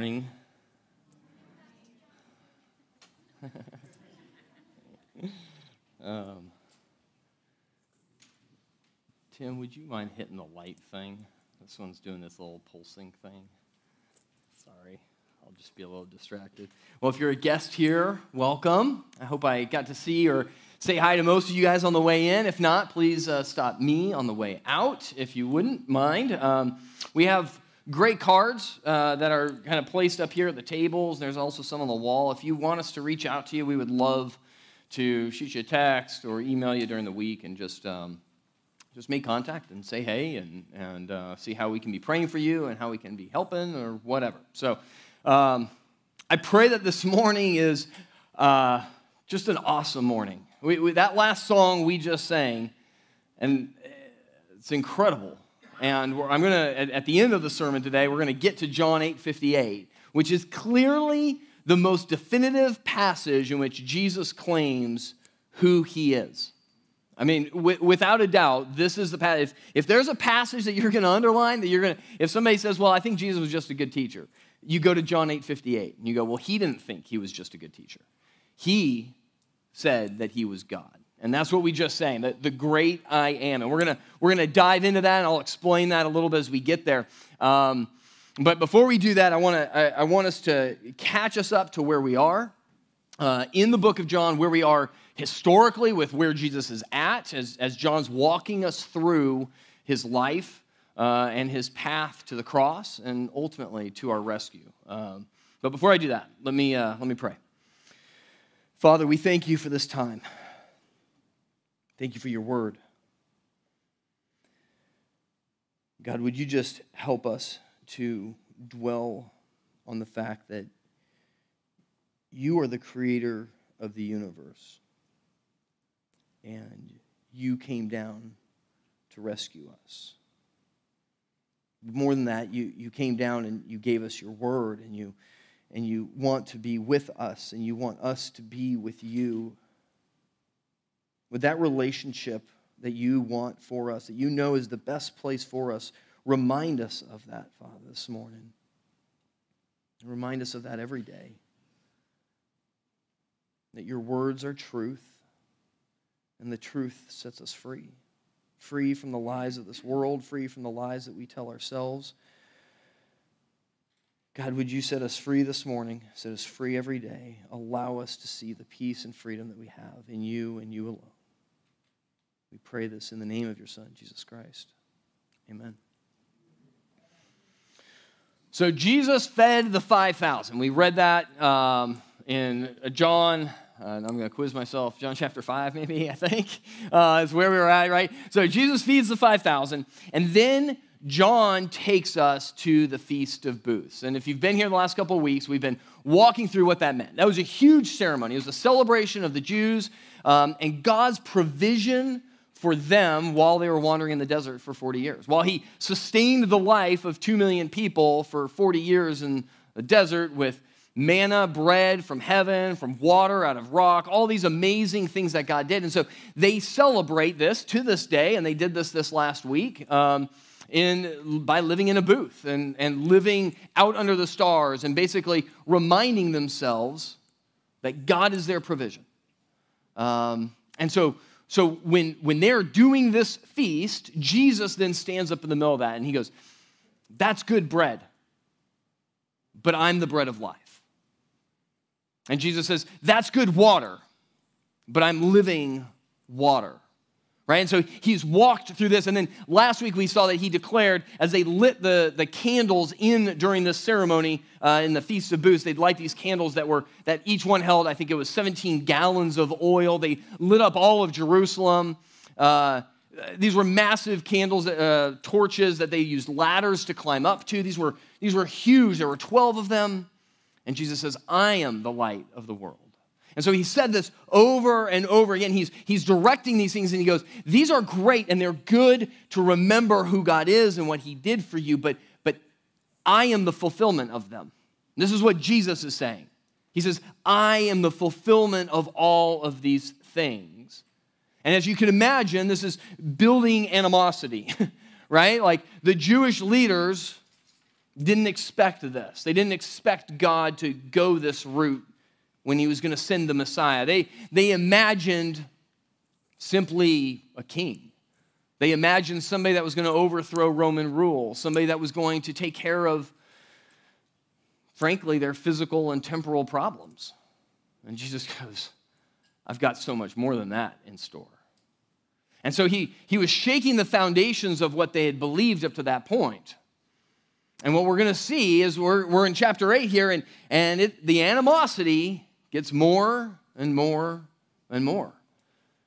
morning. um, Tim, would you mind hitting the light thing? This one's doing this little pulsing thing. Sorry, I'll just be a little distracted. Well, if you're a guest here, welcome. I hope I got to see or say hi to most of you guys on the way in. If not, please uh, stop me on the way out, if you wouldn't mind. Um, we have great cards uh, that are kind of placed up here at the tables. There's also some on the wall. If you want us to reach out to you, we would love to shoot you a text or email you during the week and just um, just make contact and say hey and, and uh, see how we can be praying for you and how we can be helping or whatever. So um, I pray that this morning is uh, just an awesome morning. We, we, that last song we just sang, and it's incredible. And I'm going to, at, the end of the sermon today, we're going to get to John 8 58, which is clearly the most definitive passage in which Jesus claims who he is. I mean, w- without a doubt, this is the passage. If, if there's a passage that you're going to underline, that you're going to, if somebody says, well, I think Jesus was just a good teacher, you go to John 8 58, and you go, well, he didn't think he was just a good teacher. He said that he was God. And that's what we just sang, that the great I am. And we're gonna we're gonna dive into that, and I'll explain that a little bit as we get there. Um, but before we do that, I want to I, I, want us to catch us up to where we are uh, in the book of John, where we are historically with where Jesus is at, as, as John's walking us through his life uh, and his path to the cross, and ultimately to our rescue. Um, but before I do that, let me uh, let me pray. Father, we thank you for this time. Thank you for your word. God, would you just help us to dwell on the fact that you are the creator of the universe and you came down to rescue us. More than that, you, you came down and you gave us your word and you, and you want to be with us and you want us to be with you with that relationship that you want for us, that you know is the best place for us, remind us of that, Father, this morning. Remind us of that every day. That your words are truth, and the truth sets us free. Free from the lies of this world, free from the lies that we tell ourselves. God, would you set us free this morning, set us free every day, allow us to see the peace and freedom that we have in you and you alone. We pray this in the name of your Son, Jesus Christ. Amen. So Jesus fed the 5,000. We read that um, in John. Uh, I'm going to quiz myself. John chapter 5, maybe, I think, uh, is where we were at, right? So Jesus feeds the 5,000. And then John takes us to the Feast of Booths. And if you've been here the last couple of weeks, we've been walking through what that meant. That was a huge ceremony. It was a celebration of the Jews um, and God's provision for them while they were wandering in the desert for 40 years. While he sustained the life of 2 million people for 40 years in the desert with manna, bread from heaven, from water out of rock, all these amazing things that God did. And so they celebrate this to this day, and they did this this last week. Um, in, by living in a booth and, and living out under the stars and basically reminding themselves that God is their provision. Um, and so so when, when they're doing this feast, Jesus then stands up in the middle of that and he goes, That's good bread, but I'm the bread of life. And Jesus says, That's good water, but I'm living water right? And so he's walked through this. And then last week we saw that he declared as they lit the, the candles in during this ceremony uh, in the Feast of Booths, they'd light these candles that were, that each one held, I think it was 17 gallons of oil. They lit up all of Jerusalem. Uh, these were massive candles, uh, torches that they used ladders to climb up to. These were, these were huge. There were 12 of them. And Jesus says, I am the light of the world. And so he said this over and over again. He's, he's directing these things and he goes, These are great and they're good to remember who God is and what he did for you, but, but I am the fulfillment of them. This is what Jesus is saying. He says, I am the fulfillment of all of these things. And as you can imagine, this is building animosity, right? Like the Jewish leaders didn't expect this. They didn't expect God to go this route when he was going to send the Messiah. They, they imagined simply a king. They imagined somebody that was going to overthrow Roman rule, somebody that was going to take care of, frankly, their physical and temporal problems. And Jesus goes, I've got so much more than that in store. And so he, he was shaking the foundations of what they had believed up to that point. And what we're going to see is we're, we're in chapter 8 here, and, and it, the animosity gets more and more and more.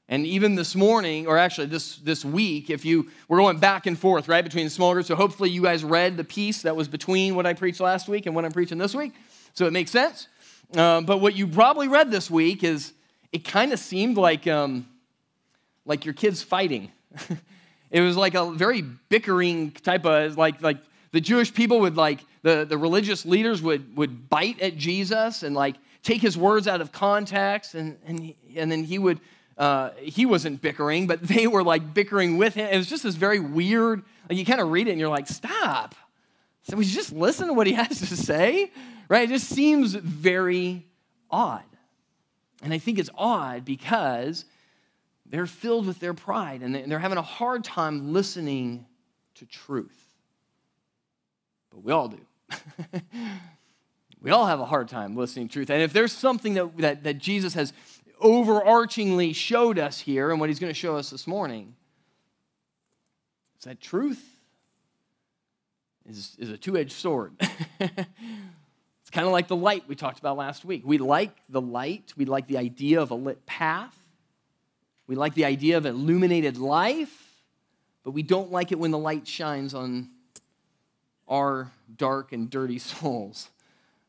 And even this morning, or actually this, this week, if you we're going back and forth, right, between small groups. So hopefully you guys read the piece that was between what I preached last week and what I'm preaching this week. So it makes sense. Uh, but what you probably read this week is it kind of seemed like um, like your kids fighting. it was like a very bickering type of like like the Jewish people would like the, the religious leaders would would bite at Jesus and like take his words out of context and and and then he would uh, he wasn't bickering, but they were like bickering with him. It was just this very weird, like you kind of read it and you're like, stop. So we just listen to what he has to say, right? It just seems very odd. And I think it's odd because they're filled with their pride and they're having a hard time listening to truth. But we all do. we all have a hard time listening to truth. And if there's something that, that, that Jesus has overarchingly showed us here and what he's going to show us this morning, is that truth is, is a two edged sword. it's kind of like the light we talked about last week. We like the light, we like the idea of a lit path. We like the idea of illuminated life, but we don't like it when the light shines on our dark and dirty souls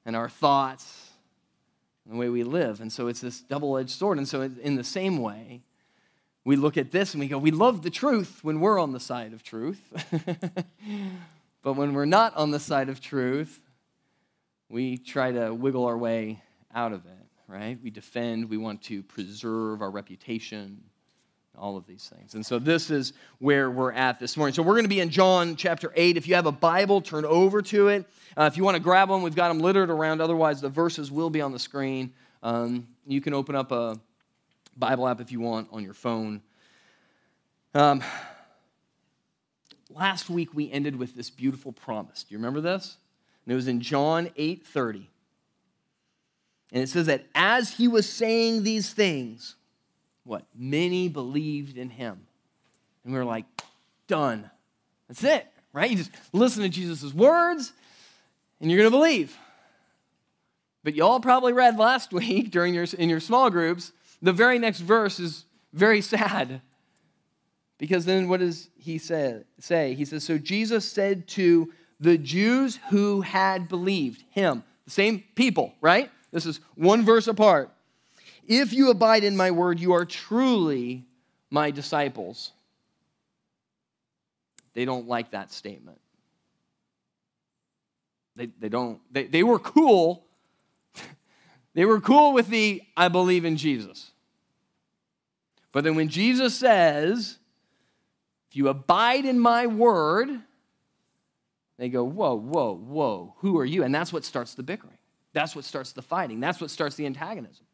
and our thoughts and the way we live. And so it's this double edged sword. And so, in the same way, we look at this and we go, we love the truth when we're on the side of truth. but when we're not on the side of truth, we try to wiggle our way out of it right? We defend, we want to preserve our reputation, all of these things. And so this is where we're at this morning. So we're going to be in John chapter 8. If you have a Bible, turn over to it. Uh, if you want to grab one, we've got them littered around. Otherwise, the verses will be on the screen. Um, you can open up a Bible app if you want on your phone. Um, last week we ended with this beautiful promise. Do you remember this? And it was in John 8 30. And it says that as he was saying these things, what? Many believed in him. And we were like, done. That's it, right? You just listen to Jesus' words and you're going to believe. But y'all probably read last week during your, in your small groups, the very next verse is very sad. Because then what does he say? say? He says, So Jesus said to the Jews who had believed him, the same people, right? This is one verse apart. If you abide in my word, you are truly my disciples. They don't like that statement. They, they don't, they, they were cool. they were cool with the I believe in Jesus. But then when Jesus says, if you abide in my word, they go, whoa, whoa, whoa, who are you? And that's what starts the bickering. That's what starts the fighting. That's what starts the antagonism.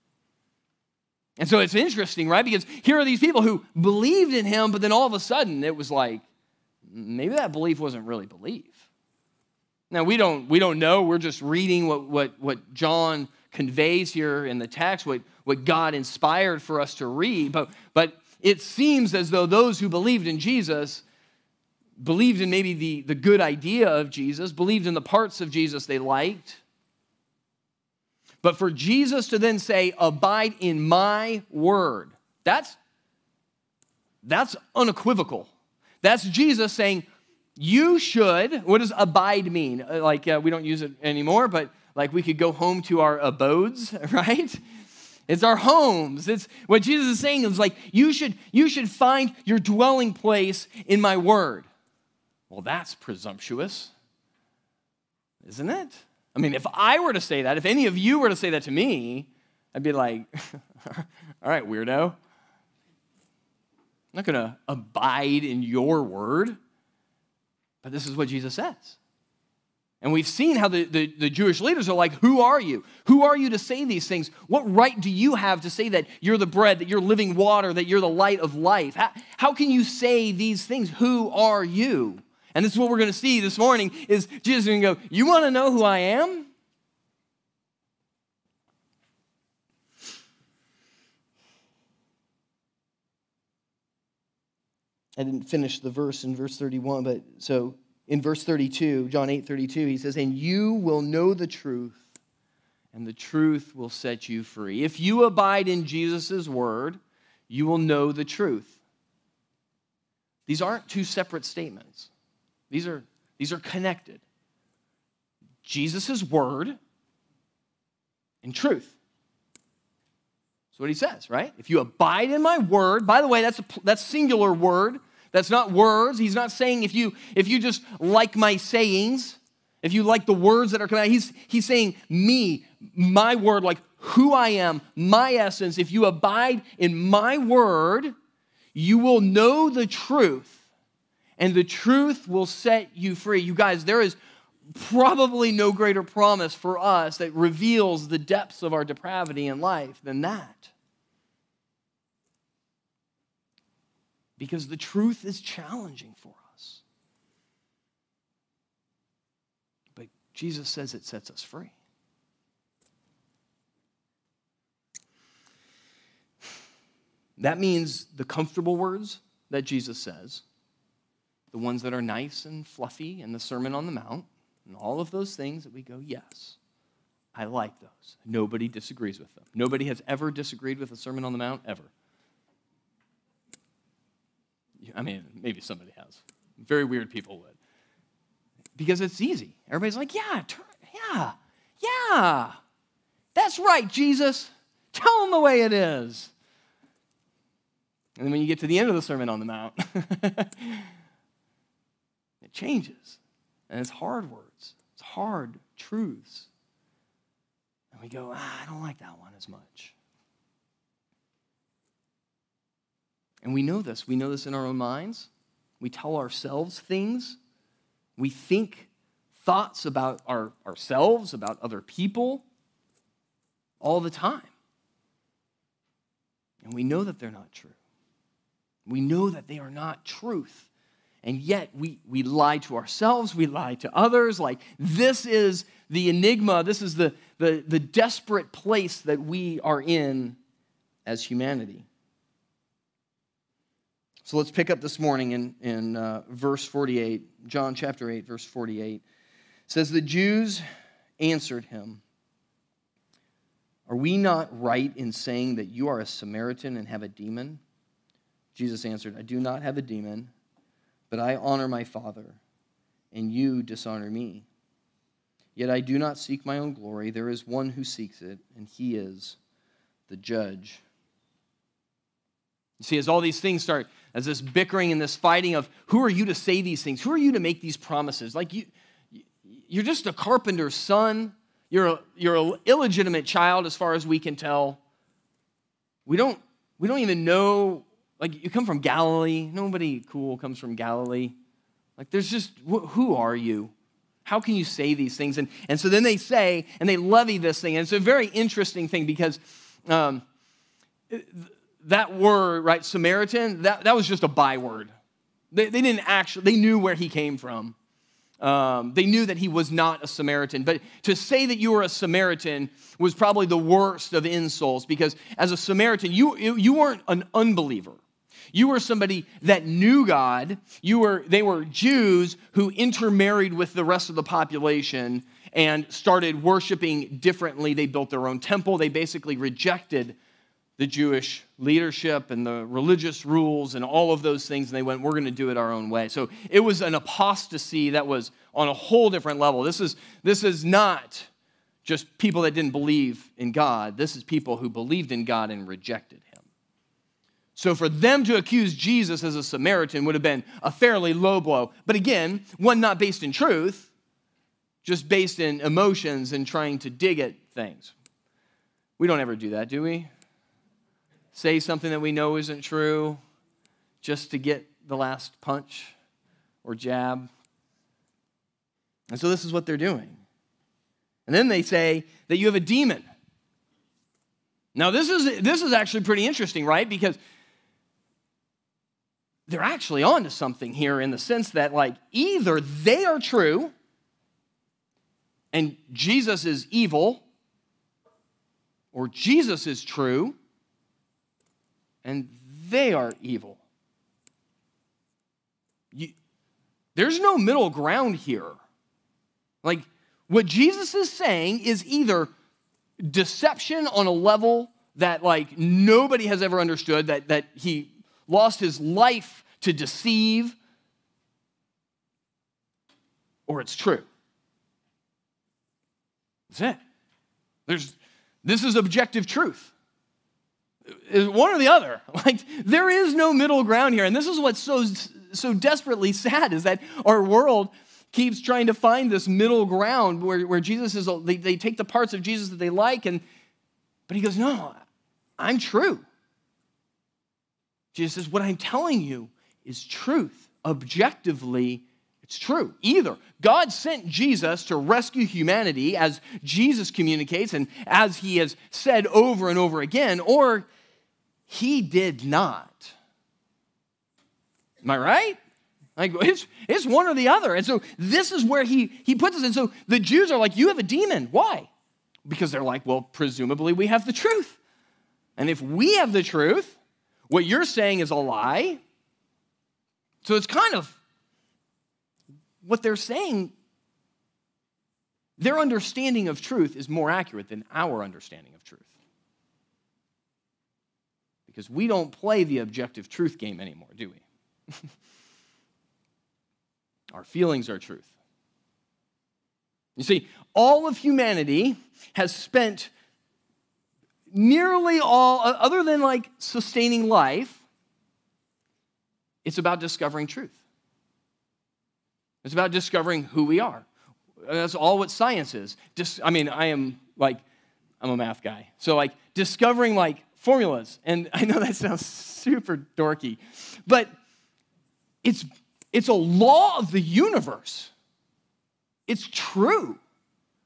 And so it's interesting, right? Because here are these people who believed in him, but then all of a sudden it was like, maybe that belief wasn't really belief. Now we don't we don't know. We're just reading what what what John conveys here in the text, what, what God inspired for us to read. But but it seems as though those who believed in Jesus believed in maybe the, the good idea of Jesus, believed in the parts of Jesus they liked, but for Jesus to then say, Abide in my word, that's, that's unequivocal. That's Jesus saying, You should, what does abide mean? Uh, like, uh, we don't use it anymore, but like we could go home to our abodes, right? It's our homes. It's what Jesus is saying is like, you should, you should find your dwelling place in my word. Well, that's presumptuous, isn't it? I mean, if I were to say that, if any of you were to say that to me, I'd be like, all right, weirdo. I'm not going to abide in your word. But this is what Jesus says. And we've seen how the, the, the, Jewish leaders are like, Who are you? Who are you to say these things? What right do you have to say that you're the bread, that you're living water, that you're the light of life? How, how can you say these things? Who are you? And this is what we're going to see this morning is Jesus is going to go, You want to know who I am? I didn't finish the verse in verse 31, but so in verse 32, John 8 32, he says, And you will know the truth, and the truth will set you free. If you abide in Jesus' word, you will know the truth. These aren't two separate statements, these are, these are connected. Jesus' word and truth. That's what he says, right? If you abide in my word, by the way, that's a that's singular word. That's not words. He's not saying if you if you just like my sayings, if you like the words that are coming out, he's he's saying me, my word, like who I am, my essence. If you abide in my word, you will know the truth, and the truth will set you free. You guys, there is probably no greater promise for us that reveals the depths of our depravity in life than that. because the truth is challenging for us. But Jesus says it sets us free. That means the comfortable words that Jesus says, the ones that are nice and fluffy and the Sermon on the Mount, and all of those things that we go, yes, I like those. Nobody disagrees with them. Nobody has ever disagreed with the Sermon on the Mount, ever. I mean, maybe somebody has. Very weird people would. Because it's easy. Everybody's like, yeah, turn, yeah, yeah. That's right, Jesus. Tell them the way it is. And then when you get to the end of the Sermon on the Mount, it changes. And it's hard words, it's hard truths. And we go, ah, I don't like that one as much. And we know this. We know this in our own minds. We tell ourselves things. We think thoughts about our, ourselves, about other people, all the time. And we know that they're not true. We know that they are not truth. And yet we, we lie to ourselves, we lie to others. Like, this is the enigma, this is the, the, the desperate place that we are in as humanity. So let's pick up this morning in, in uh, verse 48, John chapter 8, verse 48. It says, The Jews answered him, Are we not right in saying that you are a Samaritan and have a demon? Jesus answered, I do not have a demon, but I honor my Father, and you dishonor me. Yet I do not seek my own glory. There is one who seeks it, and he is the judge. You see, as all these things start as this bickering and this fighting of who are you to say these things? Who are you to make these promises? Like you, you're just a carpenter's son. You're you're an illegitimate child as far as we can tell. We don't, we don't even know, like you come from Galilee. Nobody cool comes from Galilee. Like there's just, who are you? How can you say these things? And, and so then they say, and they levy this thing. And it's a very interesting thing because um, that word, right, Samaritan, that, that was just a byword. They, they didn't actually, they knew where he came from. Um, they knew that he was not a Samaritan. But to say that you were a Samaritan was probably the worst of insults because as a Samaritan, you, you weren't an unbeliever. You were somebody that knew God. You were, they were Jews who intermarried with the rest of the population and started worshiping differently. They built their own temple. They basically rejected the Jewish leadership and the religious rules and all of those things, and they went, We're going to do it our own way. So it was an apostasy that was on a whole different level. This is, this is not just people that didn't believe in God, this is people who believed in God and rejected him. So for them to accuse Jesus as a Samaritan would have been a fairly low blow. But again, one not based in truth, just based in emotions and trying to dig at things. We don't ever do that, do we? say something that we know isn't true just to get the last punch or jab. And so this is what they're doing. And then they say that you have a demon. Now, this is, this is actually pretty interesting, right? Because they're actually onto something here in the sense that, like, either they are true and Jesus is evil, or Jesus is true and they are evil. You, there's no middle ground here. Like, what Jesus is saying is either deception on a level that, like, nobody has ever understood, that, that he lost his life to deceive, or it's true. That's it. There's, this is objective truth. One or the other. Like there is no middle ground here. And this is what's so so desperately sad is that our world keeps trying to find this middle ground where, where Jesus is they, they take the parts of Jesus that they like and but he goes, No, I'm true. Jesus says, What I'm telling you is truth. Objectively, it's true. Either God sent Jesus to rescue humanity as Jesus communicates and as he has said over and over again, or he did not. Am I right? Like it's, it's one or the other. And so this is where he, he puts us. And so the Jews are like, You have a demon. Why? Because they're like, Well, presumably we have the truth. And if we have the truth, what you're saying is a lie. So it's kind of what they're saying, their understanding of truth is more accurate than our understanding of truth. Because we don't play the objective truth game anymore, do we? Our feelings are truth. You see, all of humanity has spent nearly all, other than like sustaining life, it's about discovering truth. It's about discovering who we are. That's all what science is. Just, I mean, I am like, I'm a math guy. So, like, discovering like formulas. And I know that sounds super dorky, but it's, it's a law of the universe. It's true.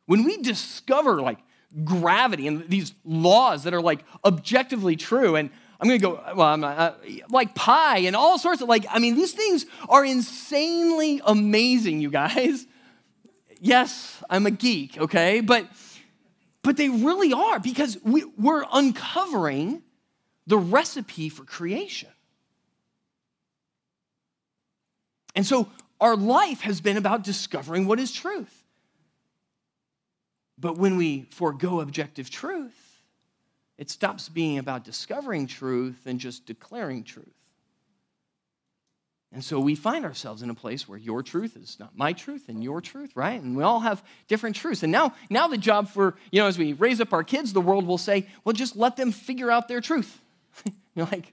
When we discover like gravity and these laws that are like objectively true, and I'm gonna go, well, I'm not, uh, like pi and all sorts of like, I mean, these things are insanely amazing, you guys. Yes, I'm a geek, okay? But but they really are because we, we're uncovering the recipe for creation. And so our life has been about discovering what is truth. But when we forego objective truth, it stops being about discovering truth and just declaring truth. And so we find ourselves in a place where your truth is not my truth and your truth, right? And we all have different truths. And now, now the job for, you know, as we raise up our kids, the world will say, well, just let them figure out their truth. You're like,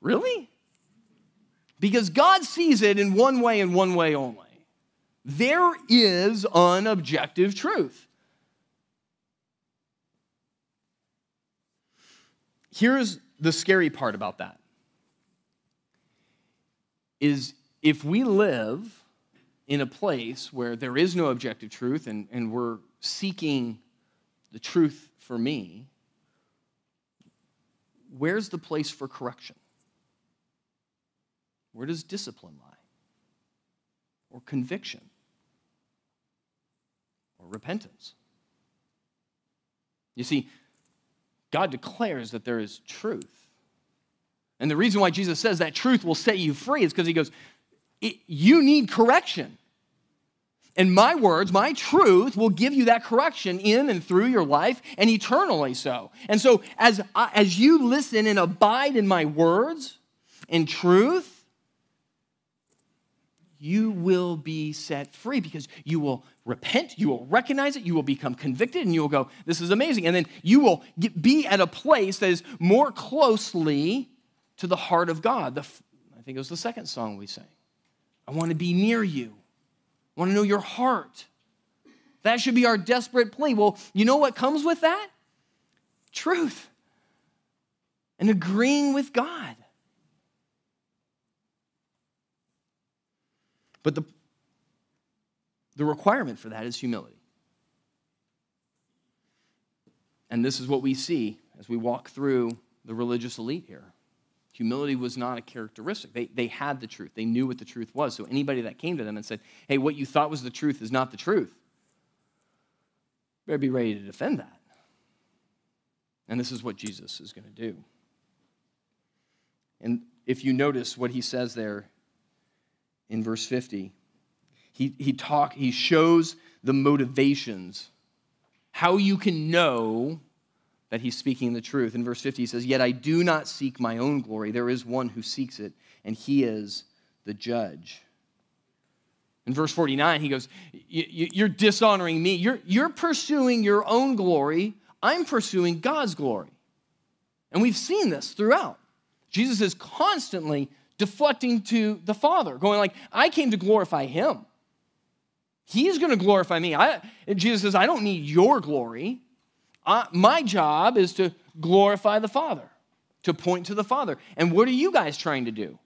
really? Because God sees it in one way and one way only. There is unobjective truth. Here's the scary part about that is if we live in a place where there is no objective truth and, and we're seeking the truth for me, where's the place for correction? Where does discipline lie? Or conviction? Or repentance? You see, God declares that there is truth. And the reason why Jesus says that truth will set you free is because he goes, You need correction. And my words, my truth will give you that correction in and through your life and eternally so. And so, as, as you listen and abide in my words and truth, you will be set free because you will repent, you will recognize it, you will become convicted, and you will go, This is amazing. And then you will get, be at a place that is more closely to the heart of God. The, I think it was the second song we sang. I want to be near you. I want to know your heart. That should be our desperate plea. Well, you know what comes with that? Truth and agreeing with God. But the, the requirement for that is humility. And this is what we see as we walk through the religious elite here. Humility was not a characteristic. They, they had the truth, they knew what the truth was. So anybody that came to them and said, hey, what you thought was the truth is not the truth, better be ready to defend that. And this is what Jesus is going to do. And if you notice what he says there in verse 50, he, he, talk, he shows the motivations, how you can know that he's speaking the truth. In verse 50, he says, Yet I do not seek my own glory. There is one who seeks it, and he is the judge. In verse 49, he goes, You're dishonoring me. You're, you're pursuing your own glory. I'm pursuing God's glory. And we've seen this throughout. Jesus is constantly deflecting to the Father, going like, I came to glorify him. He's going to glorify me. I, Jesus says, I don't need your glory. I, my job is to glorify the Father, to point to the Father. And what are you guys trying to do?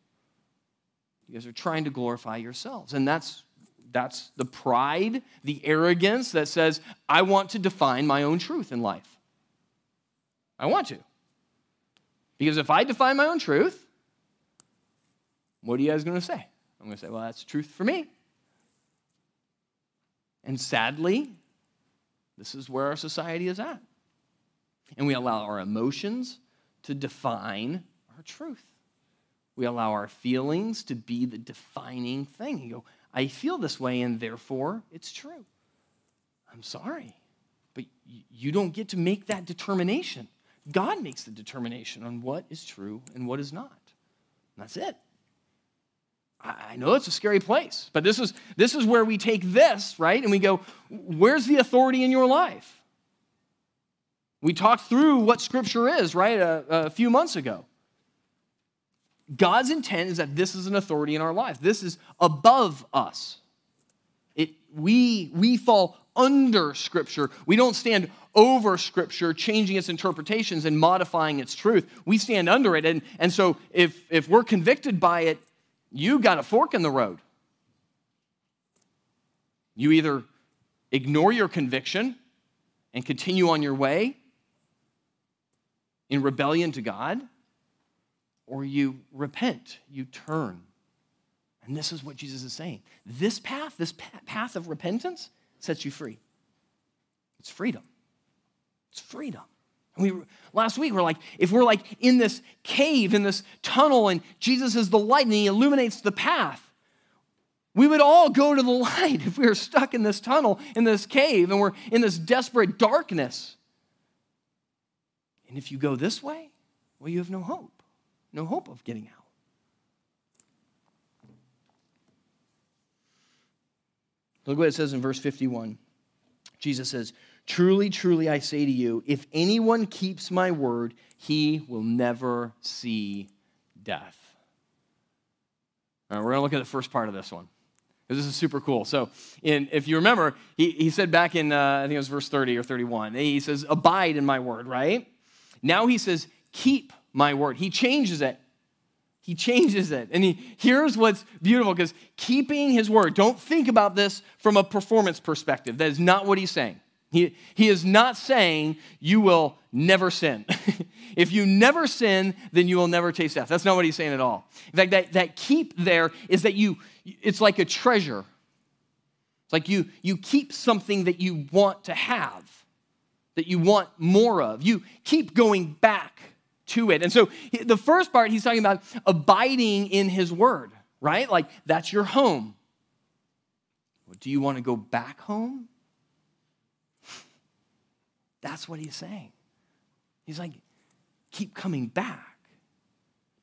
You guys are trying to glorify yourselves. And that's, that's the pride, the arrogance that says, I want to define my own truth in life. I want to. Because if I define my own truth, what are you guys going to say? I'm going to say, well, that's truth for me. And sadly, this is where our society is at. And we allow our emotions to define our truth. We allow our feelings to be the defining thing. You go, I feel this way, and therefore it's true. I'm sorry, but you don't get to make that determination. God makes the determination on what is true and what is not. And that's it. I know it's a scary place, but this is, this is where we take this, right? And we go, where's the authority in your life? We talked through what Scripture is, right, a, a few months ago. God's intent is that this is an authority in our life. This is above us. It, we, we fall under Scripture. We don't stand over Scripture, changing its interpretations and modifying its truth. We stand under it. And, and so if, if we're convicted by it, you got a fork in the road. You either ignore your conviction and continue on your way in rebellion to God, or you repent, you turn. And this is what Jesus is saying. This path, this path of repentance, sets you free. It's freedom. It's freedom. We, last week, we're like, if we're like in this cave, in this tunnel, and Jesus is the light and he illuminates the path, we would all go to the light if we were stuck in this tunnel, in this cave, and we're in this desperate darkness. And if you go this way, well, you have no hope, no hope of getting out. Look what it says in verse 51. Jesus says, Truly, truly, I say to you, if anyone keeps my word, he will never see death. All right, we're going to look at the first part of this one. This is super cool. So, in, if you remember, he, he said back in, uh, I think it was verse 30 or 31, he says, Abide in my word, right? Now he says, Keep my word. He changes it. He changes it. And he, here's what's beautiful because keeping his word, don't think about this from a performance perspective. That is not what he's saying. He, he is not saying you will never sin. if you never sin, then you will never taste death. That's not what he's saying at all. In fact, that, that keep there is that you, it's like a treasure. It's like you, you keep something that you want to have, that you want more of. You keep going back to it. And so the first part, he's talking about abiding in his word, right? Like that's your home. Do you want to go back home? That's what he's saying. He's like, keep coming back.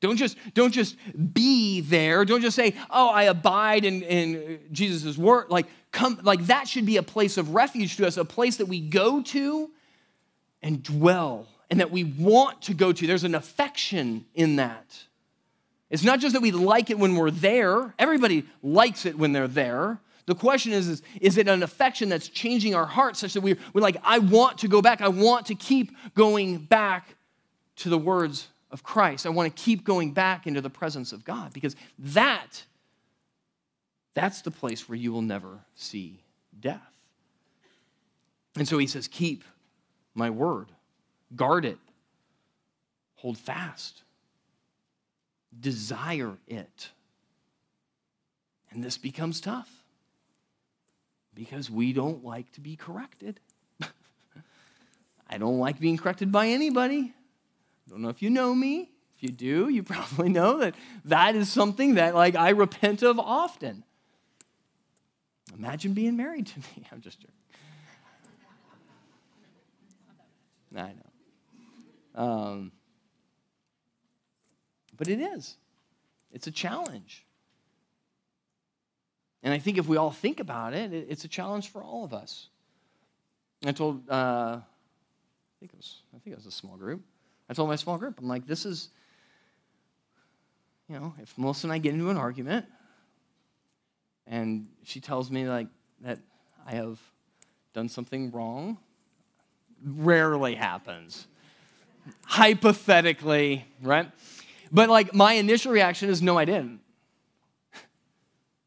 Don't just, don't just be there. Don't just say, oh, I abide in, in Jesus' word. Like, come, like that should be a place of refuge to us, a place that we go to and dwell and that we want to go to. There's an affection in that. It's not just that we like it when we're there, everybody likes it when they're there. The question is, is, is it an affection that's changing our hearts such that we're, we're like, I want to go back. I want to keep going back to the words of Christ. I want to keep going back into the presence of God because that, that's the place where you will never see death. And so he says, Keep my word, guard it, hold fast, desire it. And this becomes tough because we don't like to be corrected. I don't like being corrected by anybody. Don't know if you know me. If you do, you probably know that that is something that like I repent of often. Imagine being married to me. I'm just joking. I know. Um, but it is. It's a challenge. And I think if we all think about it, it's a challenge for all of us. I told, uh, I think it was, I think it was a small group. I told my small group, I'm like, this is, you know, if Melissa and I get into an argument, and she tells me like that I have done something wrong, rarely happens. Hypothetically, right? But like my initial reaction is no, I didn't.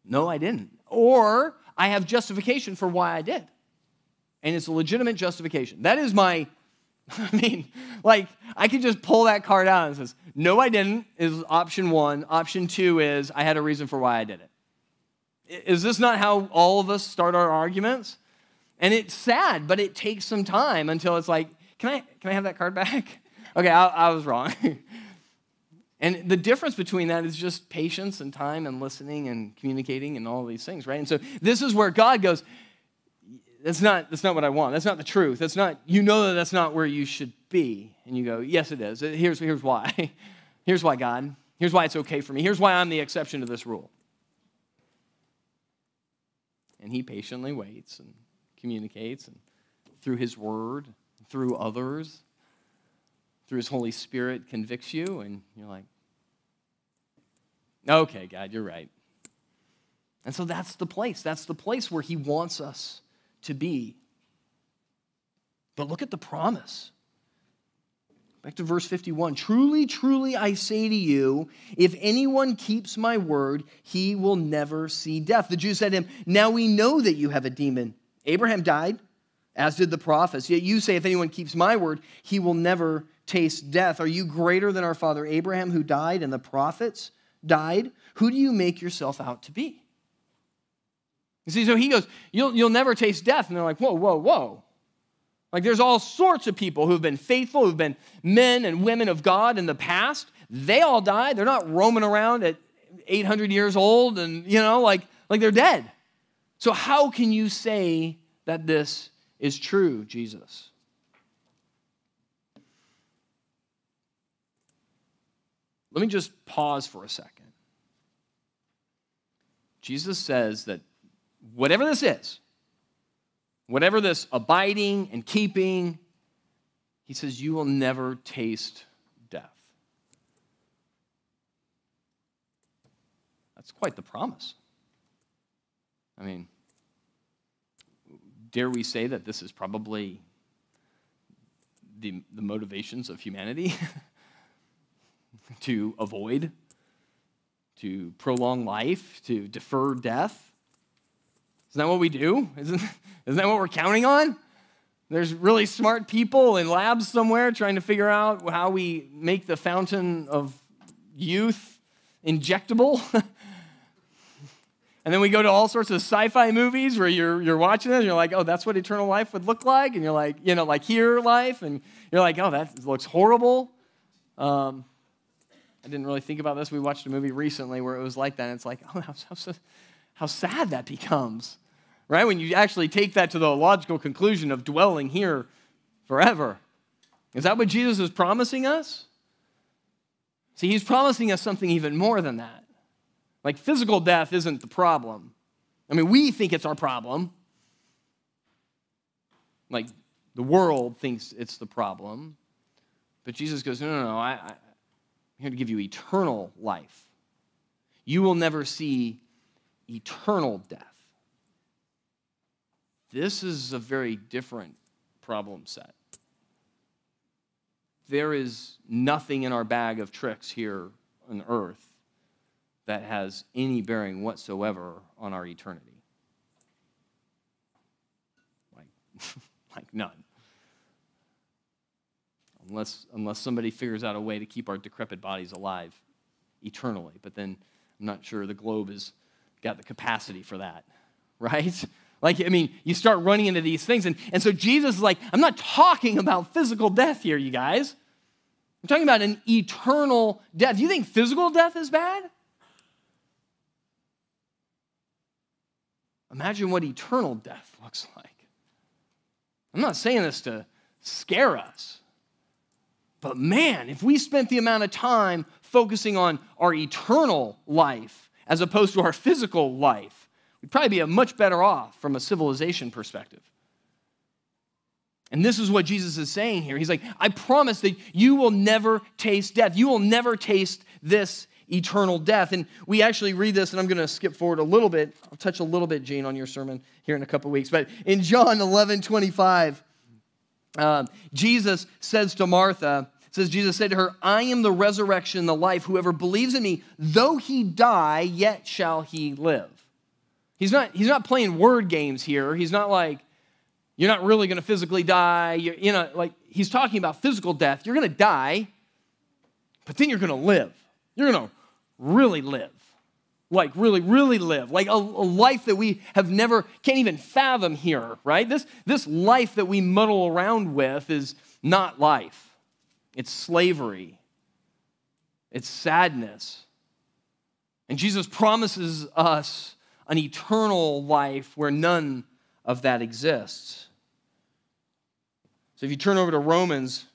No, I didn't. Or I have justification for why I did. And it's a legitimate justification. That is my, I mean, like, I could just pull that card out and says, no, I didn't, is option one. Option two is I had a reason for why I did it. Is this not how all of us start our arguments? And it's sad, but it takes some time until it's like, can I, can I have that card back? okay, I, I was wrong. and the difference between that is just patience and time and listening and communicating and all these things, right? And so this is where God goes, that's not, that's not what I want. That's not the truth. That's not, you know that that's not where you should be. And you go, yes, it is. Here's, here's why. Here's why, God. Here's why it's okay for me. Here's why I'm the exception to this rule. And he patiently waits and communicates and through his word, through others, through his Holy Spirit convicts you, and you're like, okay, God, you're right. And so that's the place. That's the place where he wants us to be. But look at the promise. Back to verse 51. Truly, truly, I say to you, if anyone keeps my word, he will never see death. The Jews said to him, Now we know that you have a demon. Abraham died, as did the prophets. Yet you say, If anyone keeps my word, he will never taste death. Are you greater than our father Abraham, who died, and the prophets died? Who do you make yourself out to be? You see, so he goes, You'll, you'll never taste death. And they're like, Whoa, whoa, whoa. Like there's all sorts of people who've been faithful, who've been men and women of God in the past. They all died. They're not roaming around at 800 years old and, you know, like, like they're dead. So how can you say that this is true, Jesus? Let me just pause for a second. Jesus says that whatever this is, whatever this abiding and keeping, he says, you will never taste death. That's quite the promise. I mean, dare we say that this is probably the, the motivations of humanity to avoid, to prolong life, to defer death? Isn't that what we do? Isn't, isn't that what we're counting on? There's really smart people in labs somewhere trying to figure out how we make the fountain of youth injectable. and then we go to all sorts of sci-fi movies where you're, you're watching it and you're like, oh, that's what eternal life would look like. And you're like, you know, like here life. And you're like, oh, that looks horrible. Um, I didn't really think about this. We watched a movie recently where it was like that. And it's like, oh, how, how, how sad that becomes, right? When you actually take that to the logical conclusion of dwelling here forever. Is that what Jesus is promising us? See, he's promising us something even more than that. Like physical death isn't the problem. I mean, we think it's our problem. Like the world thinks it's the problem. But Jesus goes, no, no, no, I, I'm here to give you eternal life. You will never see eternal death. This is a very different problem set. There is nothing in our bag of tricks here on earth that has any bearing whatsoever on our eternity. like none. Unless, unless somebody figures out a way to keep our decrepit bodies alive eternally. But then I'm not sure the globe has got the capacity for that, right? Like, I mean, you start running into these things. And, and so Jesus is like, I'm not talking about physical death here, you guys. I'm talking about an eternal death. Do You think physical death is bad? Imagine what eternal death looks like. I'm not saying this to scare us, but man, if we spent the amount of time focusing on our eternal life as opposed to our physical life, we'd probably be a much better off from a civilization perspective. And this is what Jesus is saying here. He's like, I promise that you will never taste death. You will never taste this eternal death. And we actually read this, and I'm going to skip forward a little bit. I'll touch a little bit, Gene, on your sermon here in a couple weeks. But in John 11 25, uh, Jesus says to Martha, says, Jesus said to her, I am the resurrection and the life. Whoever believes in me, though he die, yet shall he live. He's not, he's not playing word games here. He's not like, you're not really going to physically die. You're, you know, like he's talking about physical death. You're going to die, but then you're going to live. You're going to really live. Like, really, really live. Like a, a, life that we have never, can't even fathom here, right? This, this life that we muddle around with is not life, it's slavery, it's sadness. And Jesus promises us an eternal life where none of that exists. So if you turn over to Romans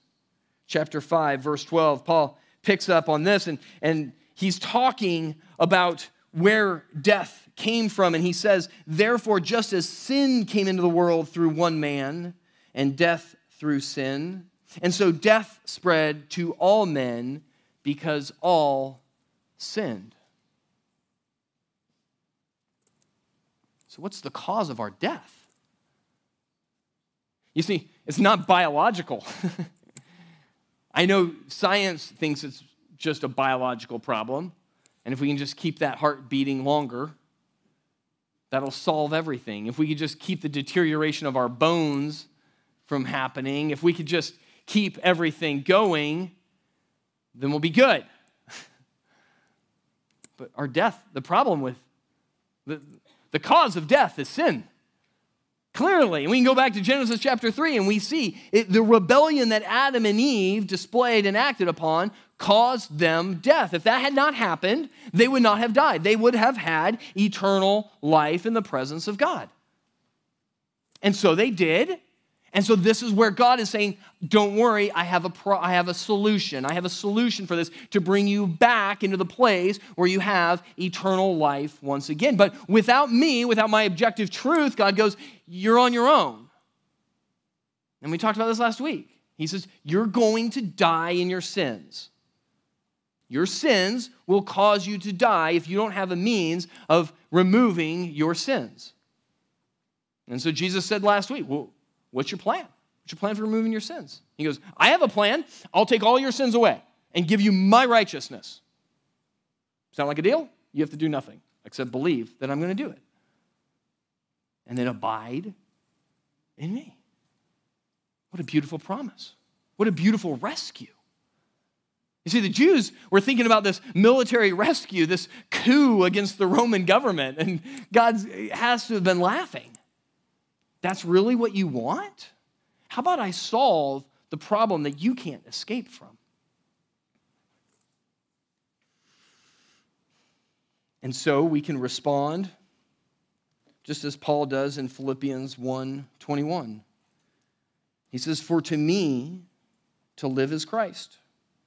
chapter 5, verse 12, Paul picks up on this and, and he's talking about where death came from. And he says, Therefore, just as sin came into the world through one man, and death through sin, and so death spread to all men because all sinned. So, what's the cause of our death? You see, it's not biological. I know science thinks it's just a biological problem, and if we can just keep that heart beating longer, that'll solve everything. If we could just keep the deterioration of our bones from happening, if we could just keep everything going, then we'll be good. but our death, the problem with the, the cause of death is sin. Clearly, and we can go back to Genesis chapter 3 and we see it, the rebellion that Adam and Eve displayed and acted upon caused them death. If that had not happened, they would not have died. They would have had eternal life in the presence of God. And so they did, and so this is where God is saying, "Don't worry, I have a pro- I have a solution. I have a solution for this to bring you back into the place where you have eternal life once again. But without me, without my objective truth, God goes, "You're on your own." And we talked about this last week. He says, "You're going to die in your sins." Your sins will cause you to die if you don't have a means of removing your sins. And so Jesus said last week, well, What's your plan? What's your plan for removing your sins? He goes, I have a plan. I'll take all your sins away and give you my righteousness. Sound like a deal? You have to do nothing except believe that I'm going to do it. And then abide in me. What a beautiful promise. What a beautiful rescue. You see, the Jews were thinking about this military rescue, this coup against the Roman government, and God has to have been laughing. That's really what you want? How about I solve the problem that you can't escape from? And so we can respond just as Paul does in Philippians 1 21. He says, For to me, to live is Christ,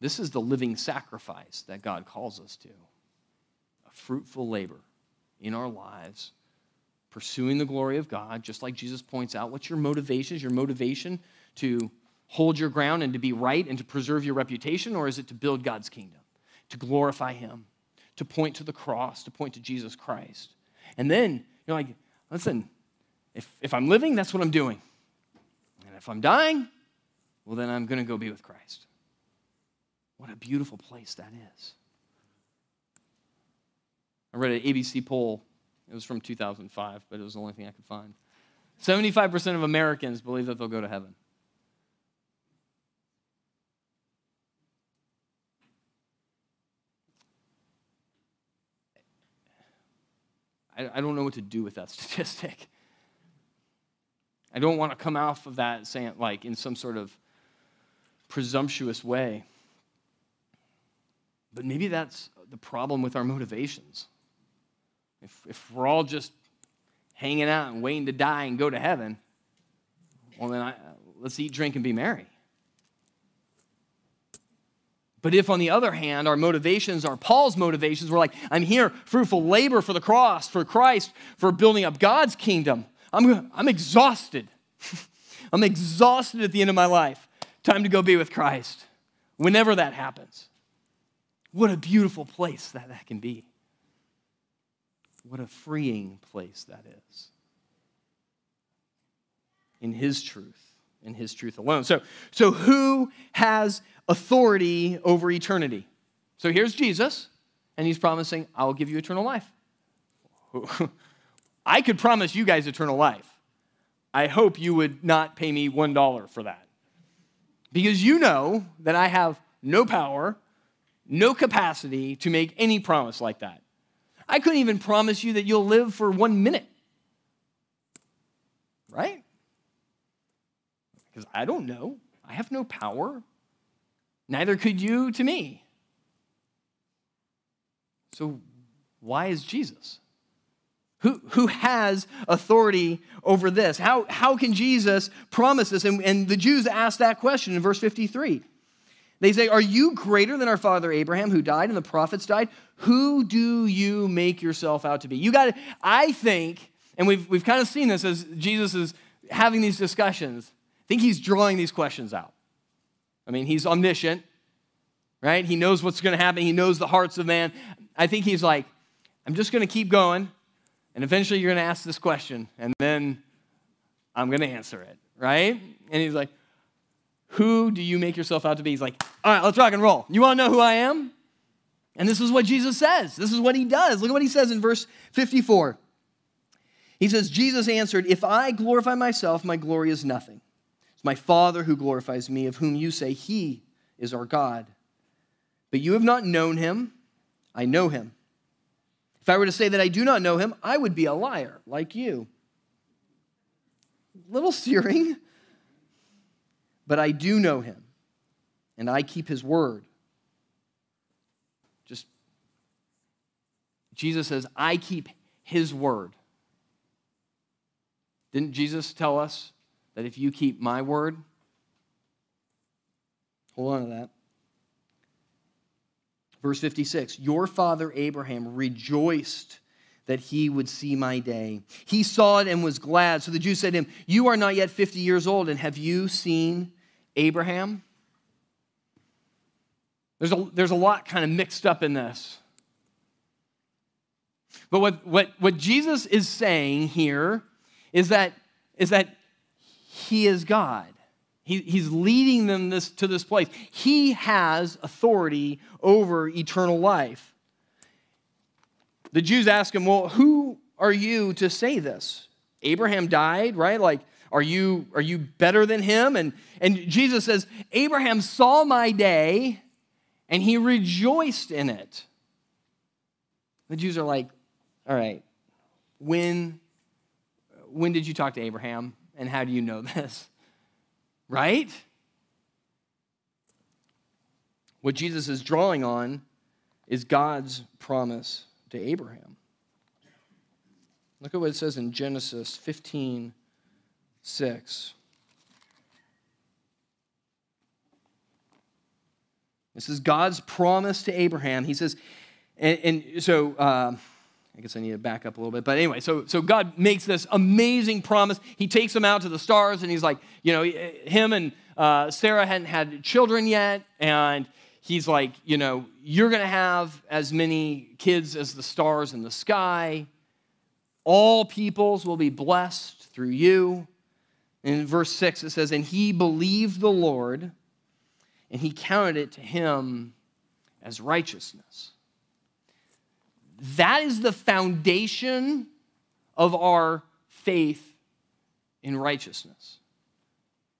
This is the living sacrifice that God calls us to a fruitful labor in our lives pursuing the glory of God, just like Jesus points out. What's your motivation? Is your motivation to hold your ground and to be right and to preserve your reputation, or is it to build God's kingdom, to glorify Him, to point to the cross, to point to Jesus Christ? And then you're like, listen, if, if I'm living, that's what I'm doing. And if I'm dying, well, then I'm going to go be with Christ. What a beautiful place that is. I read an ABC poll it was from 2005, but it was the only thing I could find. 75% of Americans believe that they'll go to heaven. I, don't know what to do with that statistic. I don't want to come off of that saying, like, in some sort of presumptuous way. But maybe that's the problem with our motivations. If, if we're all just hanging out and waiting to die and go to heaven, well, then I, let's eat, drink, and be merry. But if, on the other hand, our motivations are Paul's motivations, we're like, I'm here, fruitful labor for the cross, for Christ, for building up God's kingdom. I'm, I'm exhausted. I'm exhausted at the end of my life. Time to go be with Christ. Whenever that happens. What a beautiful place that, that can be. What a freeing place that is. In His truth, in His truth alone. So, so who has authority over eternity? So here's Jesus, and He's promising, I'll give you eternal life. I could promise you guys eternal life. I hope you would not pay me $1 for that. Because you know that I have no power, no capacity to make any promise like that. I couldn't even promise you that you'll live for one minute. Right? Because I don't know. I have no power. Neither could you to me. So, why is Jesus? Who, who has authority over this? How, how can Jesus promise this? And, and the Jews asked that question in verse 53. They say, Are you greater than our father Abraham, who died and the prophets died? Who do you make yourself out to be? You got to, I think, and we've, we've kind of seen this as Jesus is having these discussions. I think he's drawing these questions out. I mean, he's omniscient, right? He knows what's going to happen, he knows the hearts of man. I think he's like, I'm just going to keep going, and eventually you're going to ask this question, and then I'm going to answer it, right? And he's like, who do you make yourself out to be? He's like, All right, let's rock and roll. You want to know who I am? And this is what Jesus says. This is what he does. Look at what he says in verse 54. He says, Jesus answered, If I glorify myself, my glory is nothing. It's my Father who glorifies me, of whom you say he is our God. But you have not known him. I know him. If I were to say that I do not know him, I would be a liar like you. Little searing but I do know him, and I keep his word. Just, Jesus says, I keep his word. Didn't Jesus tell us that if you keep my word, hold on to that. Verse 56 Your father Abraham rejoiced that he would see my day. He saw it and was glad. So the Jews said to him, You are not yet 50 years old, and have you seen Abraham. There's a, there's a lot kind of mixed up in this. But what, what, what Jesus is saying here is that, is that he is God. He, he's leading them this, to this place. He has authority over eternal life. The Jews ask him, Well, who are you to say this? Abraham died, right? Like, are you, are you better than him? And, and Jesus says, Abraham saw my day and he rejoiced in it. The Jews are like, all right, when, when did you talk to Abraham and how do you know this? Right? What Jesus is drawing on is God's promise to Abraham. Look at what it says in Genesis 15 6. This is God's promise to Abraham. He says, and, and so uh, I guess I need to back up a little bit. But anyway, so, so God makes this amazing promise. He takes him out to the stars, and he's like, you know, him and uh, Sarah hadn't had children yet. And he's like, you know, you're going to have as many kids as the stars in the sky. All peoples will be blessed through you. In verse 6, it says, And he believed the Lord, and he counted it to him as righteousness. That is the foundation of our faith in righteousness.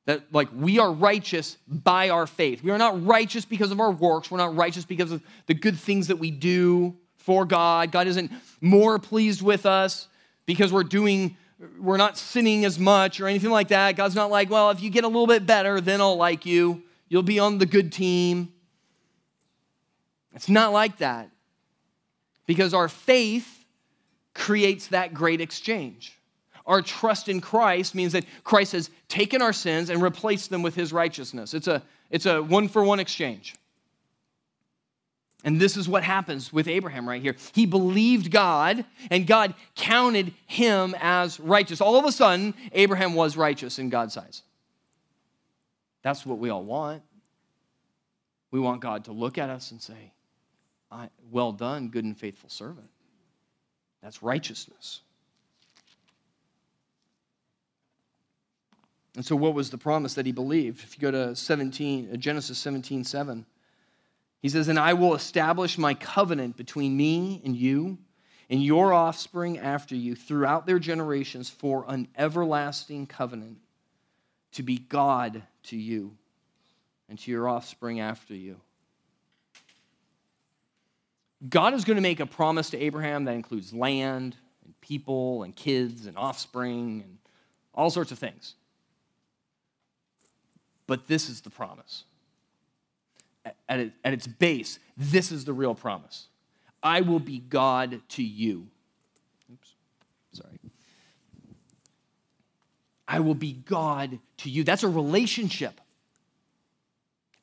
That, like, we are righteous by our faith. We are not righteous because of our works. We're not righteous because of the good things that we do for God. God isn't more pleased with us because we're doing, we're not sinning as much or anything like that. God's not like, well, if you get a little bit better, then I'll like you. You'll be on the good team. It's not like that because our faith creates that great exchange. Our trust in Christ means that Christ has taken our sins and replaced them with his righteousness. It's a, it's a one for one exchange. And this is what happens with Abraham right here. He believed God, and God counted him as righteous. All of a sudden, Abraham was righteous in God's eyes. That's what we all want. We want God to look at us and say, Well done, good and faithful servant. That's righteousness. And so, what was the promise that he believed? If you go to 17, uh, Genesis 17 7, he says, And I will establish my covenant between me and you and your offspring after you throughout their generations for an everlasting covenant to be God to you and to your offspring after you. God is going to make a promise to Abraham that includes land and people and kids and offspring and all sorts of things. But this is the promise. At, it, at its base, this is the real promise. I will be God to you. Oops, sorry. I will be God to you. That's a relationship.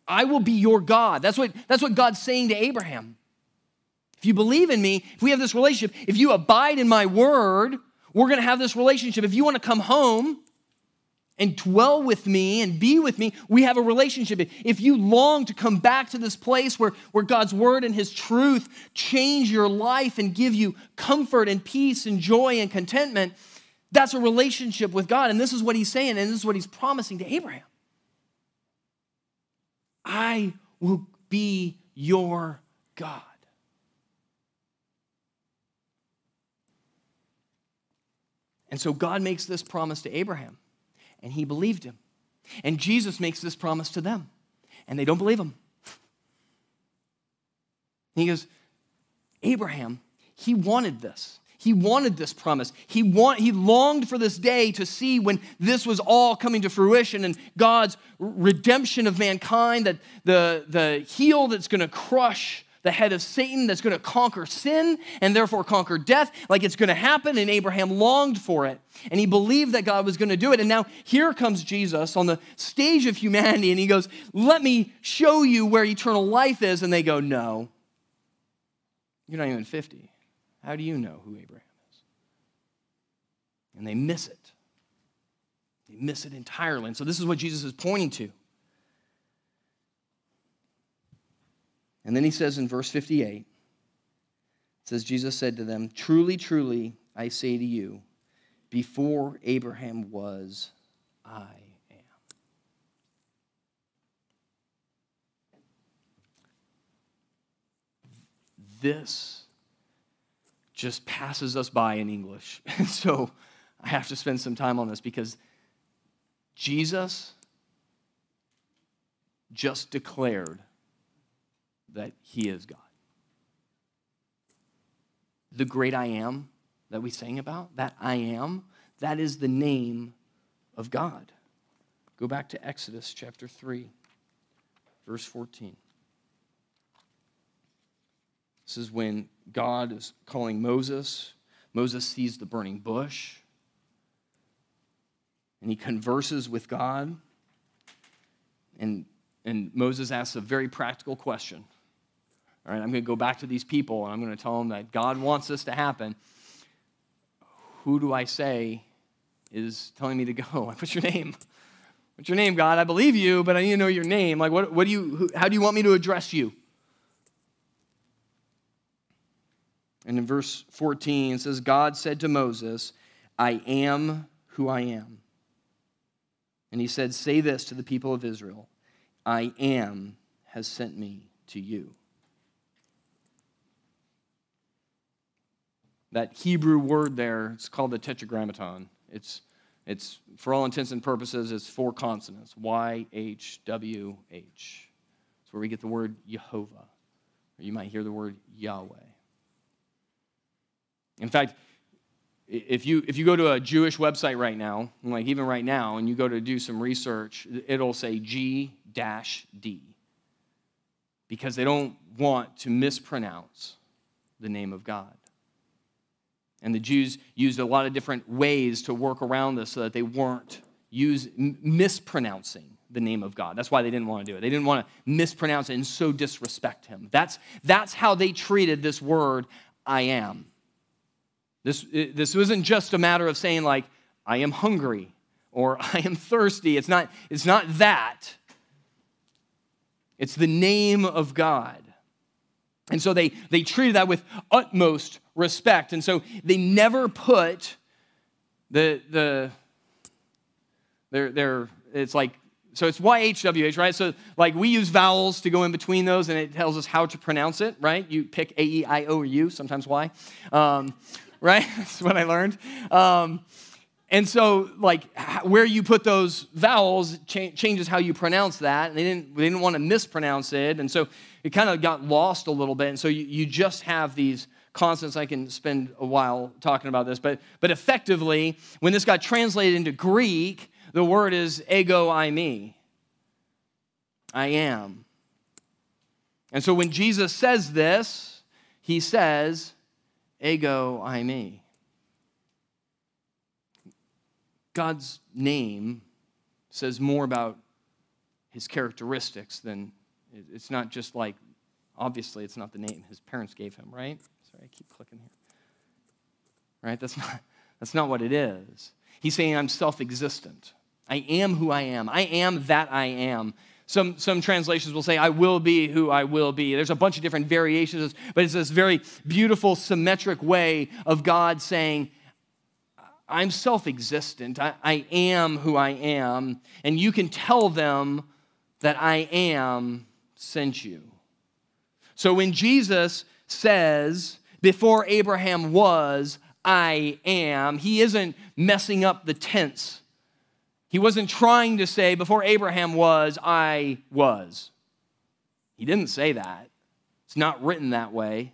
I will be your God. That's what, that's what God's saying to Abraham. If you believe in me, if we have this relationship, if you abide in my word, we're going to have this relationship. If you want to come home, and dwell with me and be with me, we have a relationship. If you long to come back to this place where, where God's word and his truth change your life and give you comfort and peace and joy and contentment, that's a relationship with God. And this is what he's saying, and this is what he's promising to Abraham I will be your God. And so God makes this promise to Abraham and he believed him. And Jesus makes this promise to them, and they don't believe him. He goes, Abraham, he wanted this. He wanted this promise. He, want, he longed for this day to see when this was all coming to fruition and God's redemption of mankind, that the, the heel that's going to crush the head of Satan that's going to conquer sin and therefore conquer death, like it's going to happen. And Abraham longed for it. And he believed that God was going to do it. And now here comes Jesus on the stage of humanity and he goes, Let me show you where eternal life is. And they go, No. You're not even 50. How do you know who Abraham is? And they miss it. They miss it entirely. And so this is what Jesus is pointing to. And then he says in verse 58, it says, Jesus said to them, Truly, truly, I say to you, before Abraham was, I am. This just passes us by in English. And so I have to spend some time on this because Jesus just declared that He is God. The great I am that we sang about, that I am, that is the name of God. Go back to Exodus chapter 3, verse 14. This is when God is calling Moses. Moses sees the burning bush and he converses with God. And, and Moses asks a very practical question All right, I'm going to go back to these people and I'm going to tell them that God wants this to happen. Who do I say is telling me to go? What's your name? What's your name, God? I believe you, but I need to know your name. Like, what, what do you, who, how do you want me to address you? And in verse 14, it says, God said to Moses, I am who I am. And he said, Say this to the people of Israel I am has sent me to you. That Hebrew word there, it's called the tetragrammaton. It's, it's for all intents and purposes, it's four consonants Y, H, W, H. It's where we get the word Jehovah. Or you might hear the word Yahweh. In fact, if you, if you go to a Jewish website right now, like even right now, and you go to do some research, it'll say G D because they don't want to mispronounce the name of God. And the Jews used a lot of different ways to work around this so that they weren't use, mispronouncing the name of God. That's why they didn't want to do it. They didn't want to mispronounce it and so disrespect him. That's, that's how they treated this word, I am. This, this wasn't just a matter of saying, like, I am hungry or I am thirsty. It's not, it's not that. It's the name of God. And so they, they treated that with utmost respect. And so they never put the, the their, their, it's like, so it's YHWH, right? So like we use vowels to go in between those and it tells us how to pronounce it, right? You pick A, E, I, O, or U, sometimes Y. Um, right? That's what I learned. Um, and so, like, where you put those vowels cha- changes how you pronounce that. And they didn't, they didn't want to mispronounce it. And so it kind of got lost a little bit. And so you, you just have these constants. I can spend a while talking about this. But, but effectively, when this got translated into Greek, the word is ego eimi. I am. And so when Jesus says this, he says, ego eimi. God's name says more about his characteristics than it's not just like, obviously, it's not the name his parents gave him, right? Sorry, I keep clicking here. Right? That's not, that's not what it is. He's saying, I'm self existent. I am who I am. I am that I am. Some, some translations will say, I will be who I will be. There's a bunch of different variations, but it's this very beautiful, symmetric way of God saying, I'm self existent. I, I am who I am. And you can tell them that I am sent you. So when Jesus says, Before Abraham was, I am, he isn't messing up the tense. He wasn't trying to say, Before Abraham was, I was. He didn't say that. It's not written that way.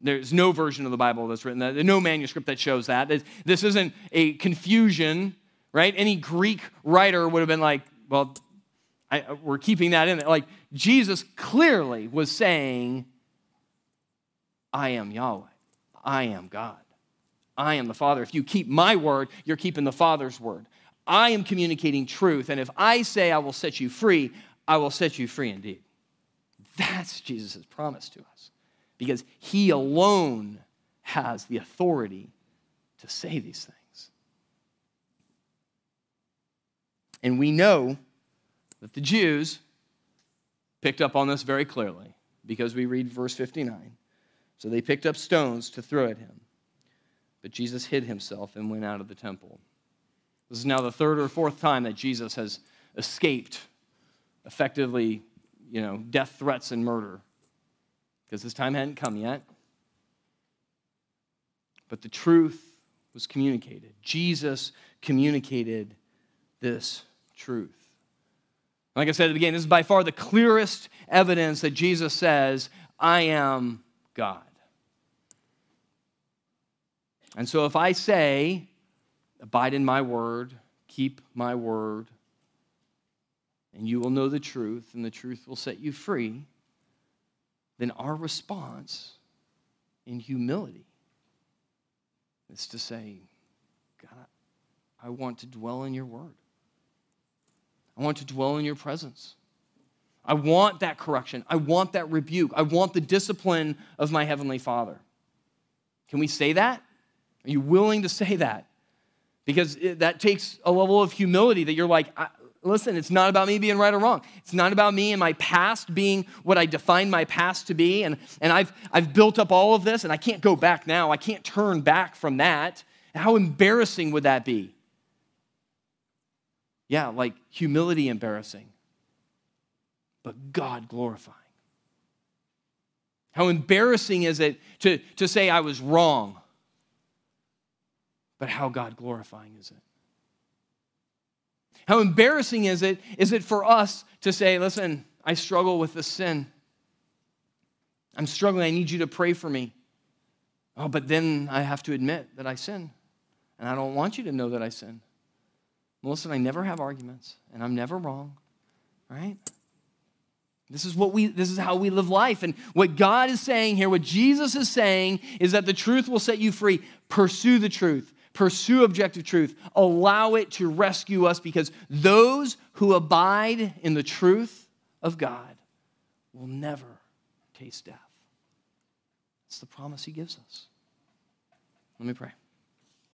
There's no version of the Bible that's written that. There's no manuscript that shows that. This isn't a confusion, right? Any Greek writer would have been like, well, I, uh, we're keeping that in there. Like, Jesus clearly was saying, I am Yahweh. I am God. I am the Father. If you keep my word, you're keeping the Father's word. I am communicating truth. And if I say I will set you free, I will set you free indeed. That's Jesus' promise to us because he alone has the authority to say these things. And we know that the Jews picked up on this very clearly because we read verse 59. So they picked up stones to throw at him. But Jesus hid himself and went out of the temple. This is now the third or fourth time that Jesus has escaped effectively, you know, death threats and murder because his time hadn't come yet. But the truth was communicated. Jesus communicated this truth. Like I said the this is by far the clearest evidence that Jesus says, I am God. And so if I say, abide in my word, keep my word, and you will know the truth, and the truth will set you free then our response in humility is to say, God, I want to dwell in your word. I want to dwell in your presence. I want that correction. I want that rebuke. I want the discipline of my Heavenly Father. Can we say that? Are you willing to say that? Because that takes a level of humility that you're like, listen, it's not about me being right or wrong. It's not about me and my past being what I defined my past to be. And, and I've, I've built up all of this and I can't go back now. I can't turn back from that. How embarrassing would that be? Yeah, like humility embarrassing, but God glorifying. How embarrassing is it to, to say I was wrong, but how God glorifying is it? How embarrassing is it is it for us to say, listen, I struggle with this sin. I'm struggling. I need you to pray for me. Oh, but then I have to admit that I sin. And I don't want you to know that I sin. Melissa I never have arguments, and I'm never wrong, right? This is what we this is how we live life. And what God is saying here, what Jesus is saying, is that the truth will set you free. Pursue the truth. Pursue objective truth. Allow it to rescue us because those who abide in the truth of God will never taste death. It's the promise he gives us. Let me pray.